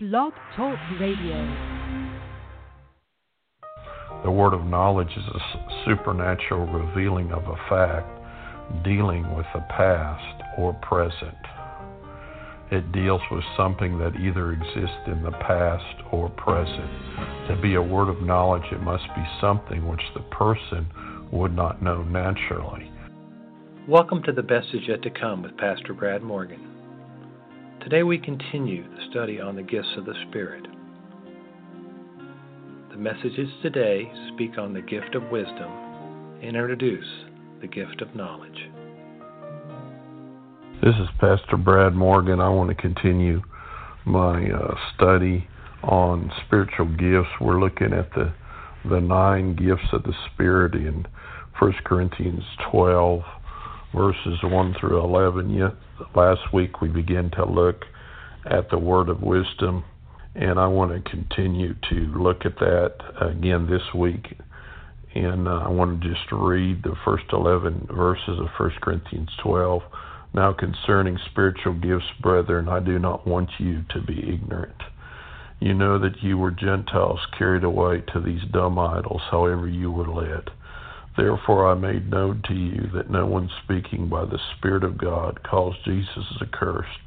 Blog Talk Radio. The word of knowledge is a supernatural revealing of a fact dealing with the past or present. It deals with something that either exists in the past or present. To be a word of knowledge, it must be something which the person would not know naturally. Welcome to the Best Is Yet to Come with Pastor Brad Morgan. Today we continue the study on the gifts of the Spirit. The messages today speak on the gift of wisdom and introduce the gift of knowledge. This is Pastor Brad Morgan. I want to continue my uh, study on spiritual gifts. We're looking at the the nine gifts of the Spirit in 1 Corinthians 12, verses 1 through 11. Yet last week we began to look at the word of wisdom, and I want to continue to look at that again this week. And uh, I want to just read the first 11 verses of 1 Corinthians 12. Now concerning spiritual gifts, brethren, I do not want you to be ignorant. You know that you were Gentiles carried away to these dumb idols, however you were led. Therefore I made known to you that no one speaking by the Spirit of God calls Jesus accursed,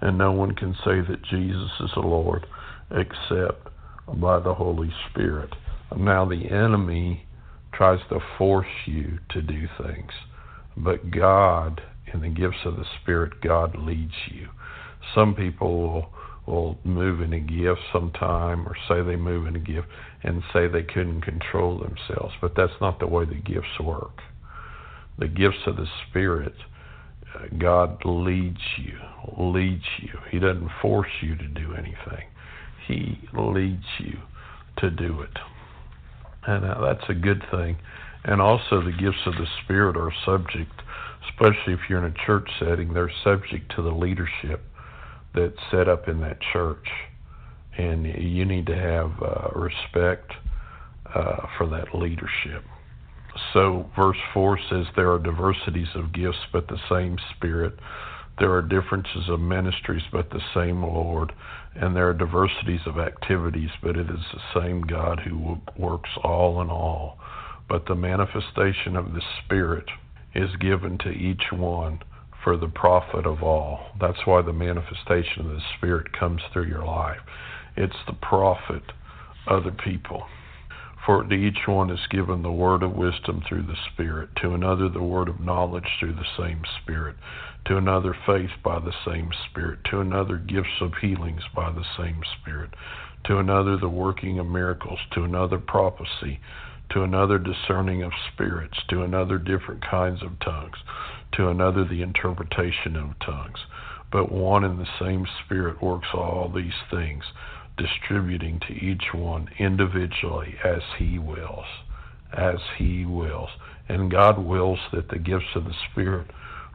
and no one can say that Jesus is the Lord except by the Holy Spirit. Now the enemy tries to force you to do things, but God in the gifts of the Spirit, God leads you. Some people will, will move in a gift sometime or say they move in a gift and say they couldn't control themselves, but that's not the way the gifts work. The gifts of the Spirit, uh, God leads you, leads you. He doesn't force you to do anything, He leads you to do it. And uh, that's a good thing. And also, the gifts of the Spirit are subject especially if you're in a church setting, they're subject to the leadership that's set up in that church. And you need to have uh, respect uh, for that leadership. So, verse 4 says, There are diversities of gifts, but the same Spirit. There are differences of ministries, but the same Lord. And there are diversities of activities, but it is the same God who works all in all. But the manifestation of the Spirit is given to each one for the profit of all. That's why the manifestation of the Spirit comes through your life. It's the profit of other people. For to each one is given the word of wisdom through the Spirit, to another the word of knowledge through the same Spirit, to another faith by the same Spirit, to another gifts of healings by the same Spirit, to another the working of miracles, to another prophecy to another discerning of spirits, to another different kinds of tongues, to another the interpretation of tongues. But one and the same Spirit works all these things, distributing to each one individually as He wills. As He wills. And God wills that the gifts of the Spirit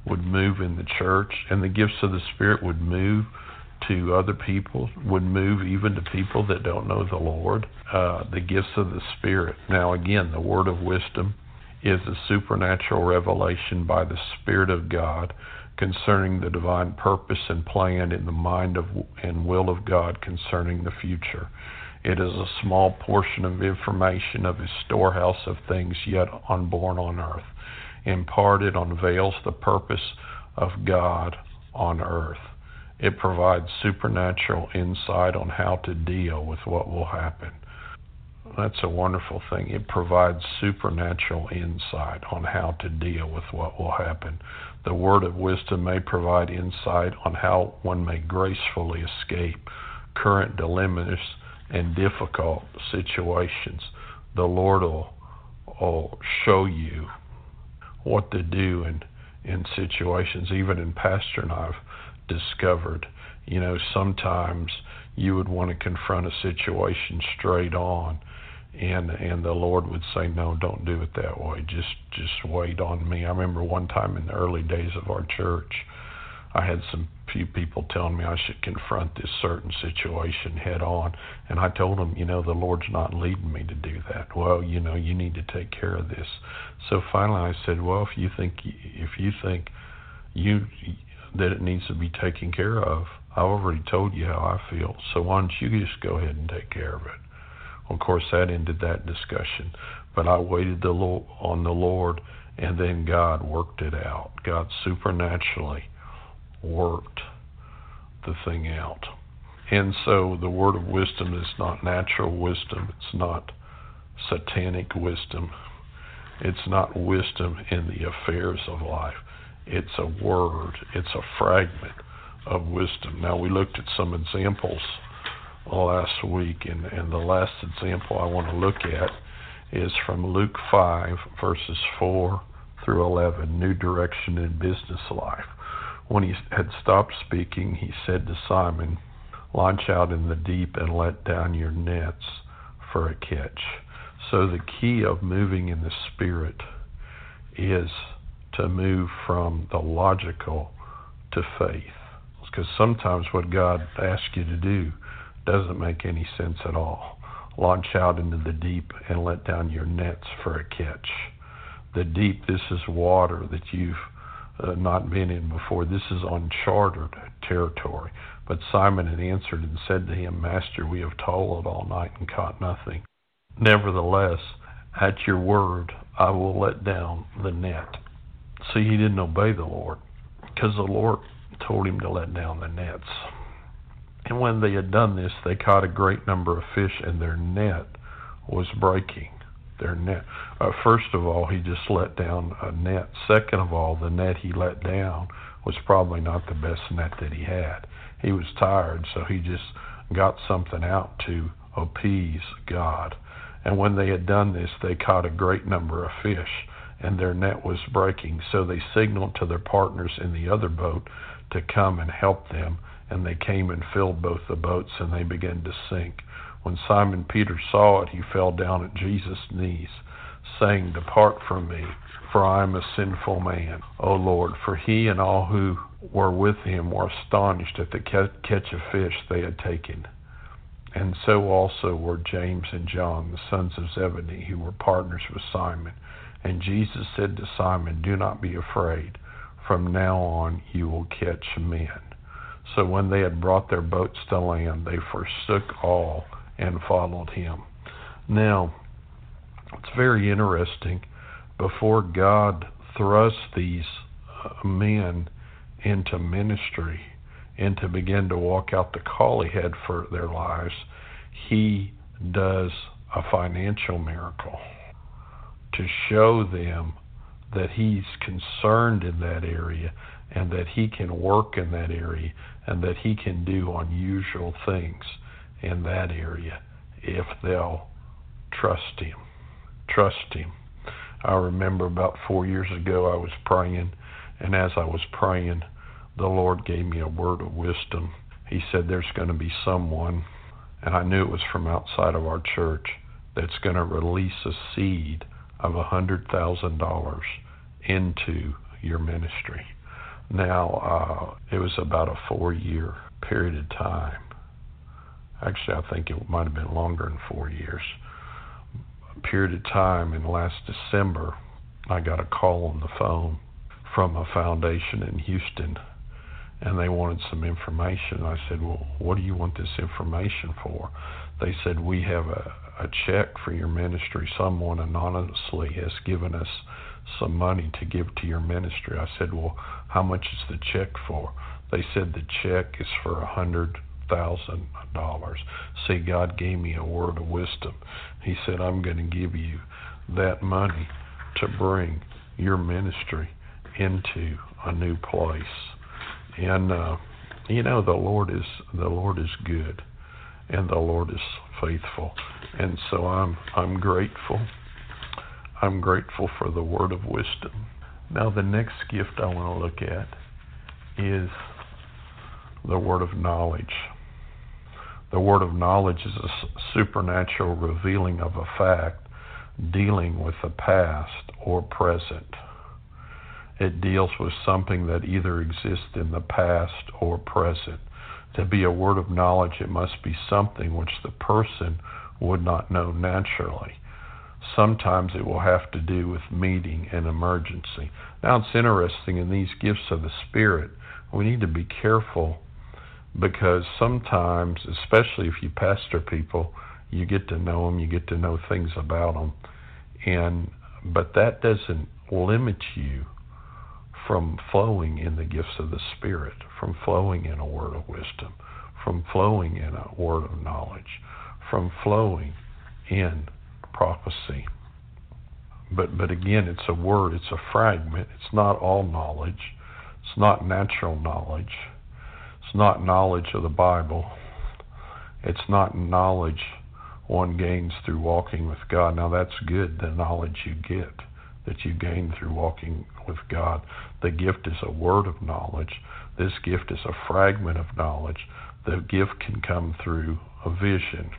would move in the church, and the gifts of the Spirit would move to other people, would move even to people that don't know the Lord. Uh, the gifts of the Spirit. Now, again, the word of wisdom is a supernatural revelation by the Spirit of God concerning the divine purpose and plan in the mind of and will of God concerning the future. It is a small portion of information of his storehouse of things yet unborn on earth. Imparted unveils the purpose of God on earth. It provides supernatural insight on how to deal with what will happen. That's a wonderful thing. It provides supernatural insight on how to deal with what will happen. The word of wisdom may provide insight on how one may gracefully escape current dilemmas and difficult situations. The Lord will, will show you what to do in, in situations. Even in Pastor and I've discovered. You know, sometimes you would want to confront a situation straight on and and the Lord would say, No, don't do it that way. Just just wait on me. I remember one time in the early days of our church, I had some few people telling me I should confront this certain situation head on, and I told them, you know, the Lord's not leading me to do that. Well, you know, you need to take care of this. So finally, I said, well, if you think if you think you that it needs to be taken care of, I've already told you how I feel, so why don't you just go ahead and take care of it? Of course, that ended that discussion. But I waited the Lord, on the Lord, and then God worked it out. God supernaturally worked the thing out. And so the word of wisdom is not natural wisdom, it's not satanic wisdom, it's not wisdom in the affairs of life. It's a word, it's a fragment of wisdom. Now, we looked at some examples last week, and, and the last example I want to look at is from Luke 5, verses 4 through 11, New Direction in Business Life. When he had stopped speaking, he said to Simon, Launch out in the deep and let down your nets for a catch. So, the key of moving in the Spirit is to move from the logical to faith. Because sometimes what God asks you to do doesn't make any sense at all. Launch out into the deep and let down your nets for a catch. The deep, this is water that you've uh, not been in before. This is uncharted territory. But Simon had answered and said to him, Master, we have toiled all night and caught nothing. Nevertheless, at your word, I will let down the net. See, he didn't obey the Lord because the Lord told him to let down the nets. And when they had done this, they caught a great number of fish, and their net was breaking. Their net. Uh, first of all, he just let down a net. Second of all, the net he let down was probably not the best net that he had. He was tired, so he just got something out to appease God. And when they had done this, they caught a great number of fish, and their net was breaking. So they signaled to their partners in the other boat to come and help them, and they came and filled both the boats, and they began to sink. When Simon Peter saw it, he fell down at Jesus' knees, saying, Depart from me, for I am a sinful man, O Lord. For he and all who were with him were astonished at the catch of fish they had taken. And so also were James and John, the sons of Zebedee, who were partners with Simon. And Jesus said to Simon, Do not be afraid. From now on you will catch men. So when they had brought their boats to land, they forsook all and followed him. Now, it's very interesting. Before God thrust these uh, men into ministry and to begin to walk out the call he had for their lives, he does a financial miracle to show them that he's concerned in that area and that he can work in that area and that he can do unusual things in that area if they'll trust him. Trust him. I remember about four years ago I was praying, and as I was praying, the Lord gave me a word of wisdom. He said, There's going to be someone, and I knew it was from outside of our church, that's going to release a seed of a $100,000 into your ministry. Now, uh, it was about a four year period of time. Actually, I think it might have been longer than four years. A period of time in last December, I got a call on the phone from a foundation in Houston and they wanted some information. I said, Well, what do you want this information for? They said, We have a, a check for your ministry. Someone anonymously has given us some money to give to your ministry. I said, Well, how much is the check for? They said the check is for a hundred thousand dollars. See, God gave me a word of wisdom. He said, I'm going to give you that money to bring your ministry into a new place. And uh, you know, the Lord is the Lord is good, and the Lord is faithful, and so I'm I'm grateful. I'm grateful for the word of wisdom. Now, the next gift I want to look at is the word of knowledge. The word of knowledge is a supernatural revealing of a fact dealing with the past or present. It deals with something that either exists in the past or present. To be a word of knowledge, it must be something which the person would not know naturally. Sometimes it will have to do with meeting an emergency. Now, it's interesting in these gifts of the Spirit, we need to be careful because sometimes, especially if you pastor people, you get to know them, you get to know things about them, and but that doesn't limit you from flowing in the gifts of the Spirit, from flowing in a word of wisdom, from flowing in a word of knowledge, from flowing in prophecy. But but again, it's a word, it's a fragment. It's not all knowledge. It's not natural knowledge. It's not knowledge of the Bible. It's not knowledge one gains through walking with God. Now that's good, the knowledge you get that you gain through walking with God. The gift is a word of knowledge. This gift is a fragment of knowledge. The gift can come through a vision.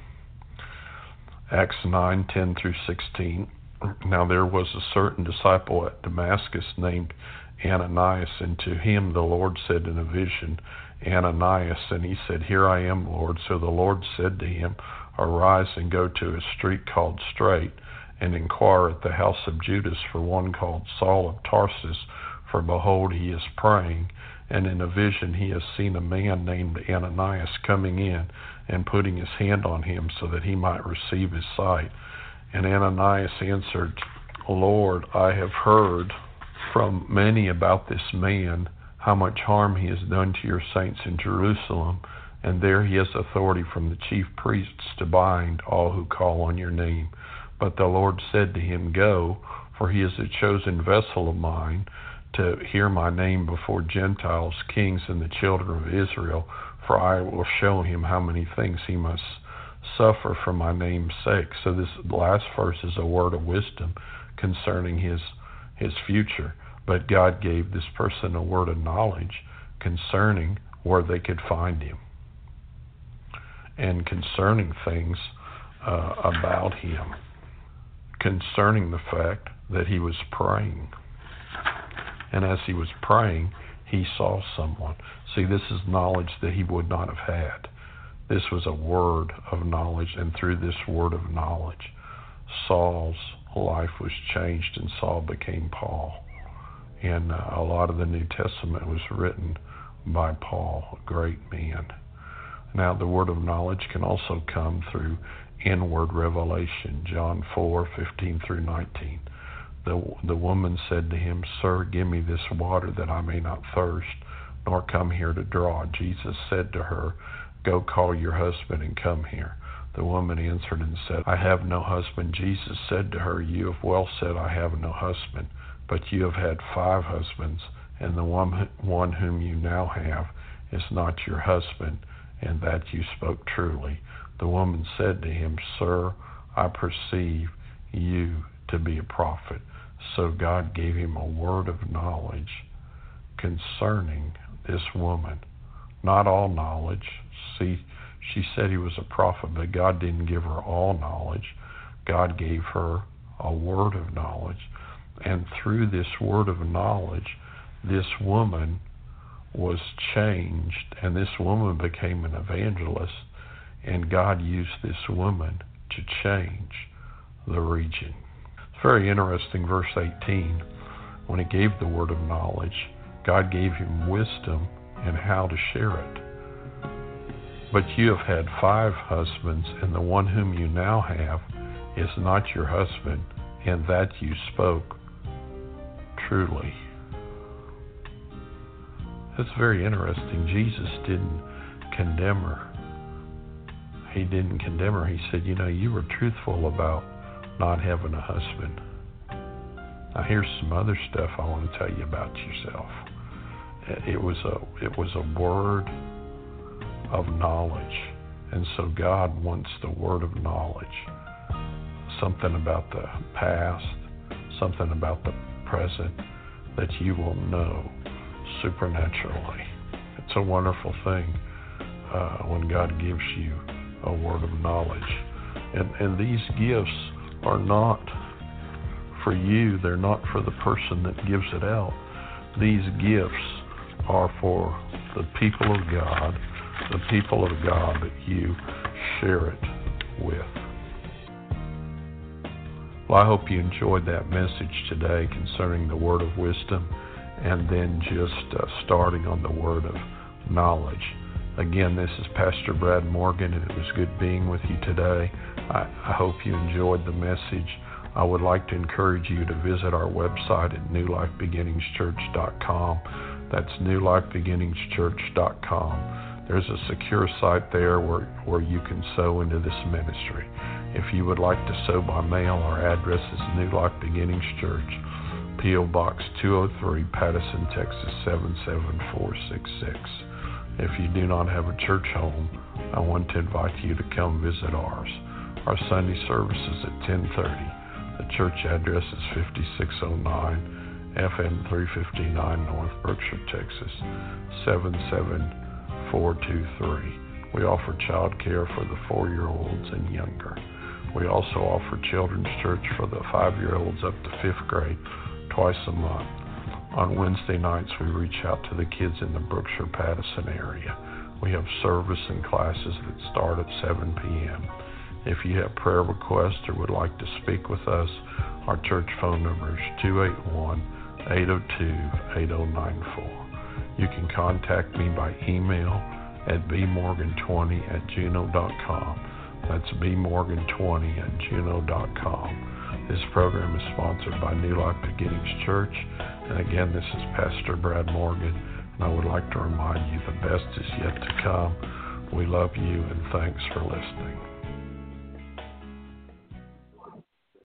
Acts 9 10 through 16. Now there was a certain disciple at Damascus named Ananias, and to him the Lord said in a vision, Ananias, and he said, Here I am, Lord. So the Lord said to him, Arise and go to a street called Straight, and inquire at the house of Judas for one called Saul of Tarsus, for behold, he is praying. And in a vision he has seen a man named Ananias coming in and putting his hand on him so that he might receive his sight. And Ananias answered, Lord, I have heard from many about this man, how much harm he has done to your saints in Jerusalem, and there he has authority from the chief priests to bind all who call on your name. But the Lord said to him, Go, for he is a chosen vessel of mine to hear my name before Gentiles, kings, and the children of Israel, for I will show him how many things he must suffer for my name's sake. So this last verse is a word of wisdom concerning his his future. But God gave this person a word of knowledge concerning where they could find him and concerning things uh, about him, concerning the fact that he was praying. And as he was praying, he saw someone. See, this is knowledge that he would not have had. This was a word of knowledge, and through this word of knowledge, Saul's life was changed, and Saul became Paul. And uh, a lot of the New Testament was written by Paul, a great man. Now, the word of knowledge can also come through inward revelation. John 4:15 through 19. The, the woman said to him, Sir, give me this water that I may not thirst, nor come here to draw. Jesus said to her, Go call your husband and come here. The woman answered and said, I have no husband. Jesus said to her, You have well said, I have no husband, but you have had five husbands, and the one, one whom you now have is not your husband, and that you spoke truly. The woman said to him, Sir, I perceive you to be a prophet. So God gave him a word of knowledge concerning this woman. Not all knowledge. See, she said he was a prophet, but God didn't give her all knowledge. God gave her a word of knowledge. And through this word of knowledge, this woman was changed, and this woman became an evangelist, and God used this woman to change the region. Very interesting, verse 18. When he gave the word of knowledge, God gave him wisdom and how to share it. But you have had five husbands, and the one whom you now have is not your husband, and that you spoke truly. That's very interesting. Jesus didn't condemn her. He didn't condemn her. He said, You know, you were truthful about not having a husband. Now here's some other stuff I want to tell you about yourself. It was a it was a word of knowledge. And so God wants the word of knowledge. Something about the past, something about the present that you will know supernaturally. It's a wonderful thing uh, when God gives you a word of knowledge. And, and these gifts are not for you, they're not for the person that gives it out. These gifts are for the people of God, the people of God that you share it with. Well, I hope you enjoyed that message today concerning the word of wisdom and then just uh, starting on the word of knowledge. Again, this is Pastor Brad Morgan, and it was good being with you today. I, I hope you enjoyed the message. I would like to encourage you to visit our website at newlifebeginningschurch.com. That's newlifebeginningschurch.com. There's a secure site there where, where you can sow into this ministry. If you would like to sow by mail, our address is New Life Beginnings Church, P.O. Box 203, Pattison, Texas 77466. If you do not have a church home, I want to invite you to come visit ours. Our Sunday service is at 1030. The church address is 5609 FM 359 North Brookshire, Texas 77423. We offer child care for the four year olds and younger. We also offer children's church for the five year olds up to fifth grade twice a month. On Wednesday nights, we reach out to the kids in the Brookshire Pattison area. We have service and classes that start at 7 p.m. If you have prayer requests or would like to speak with us, our church phone number is 281 802 8094. You can contact me by email at bmorgan20 at gmail.com. That's bmorgan20 at gmail.com. This program is sponsored by New Life Beginnings Church. And again, this is Pastor Brad Morgan. And I would like to remind you the best is yet to come. We love you and thanks for listening.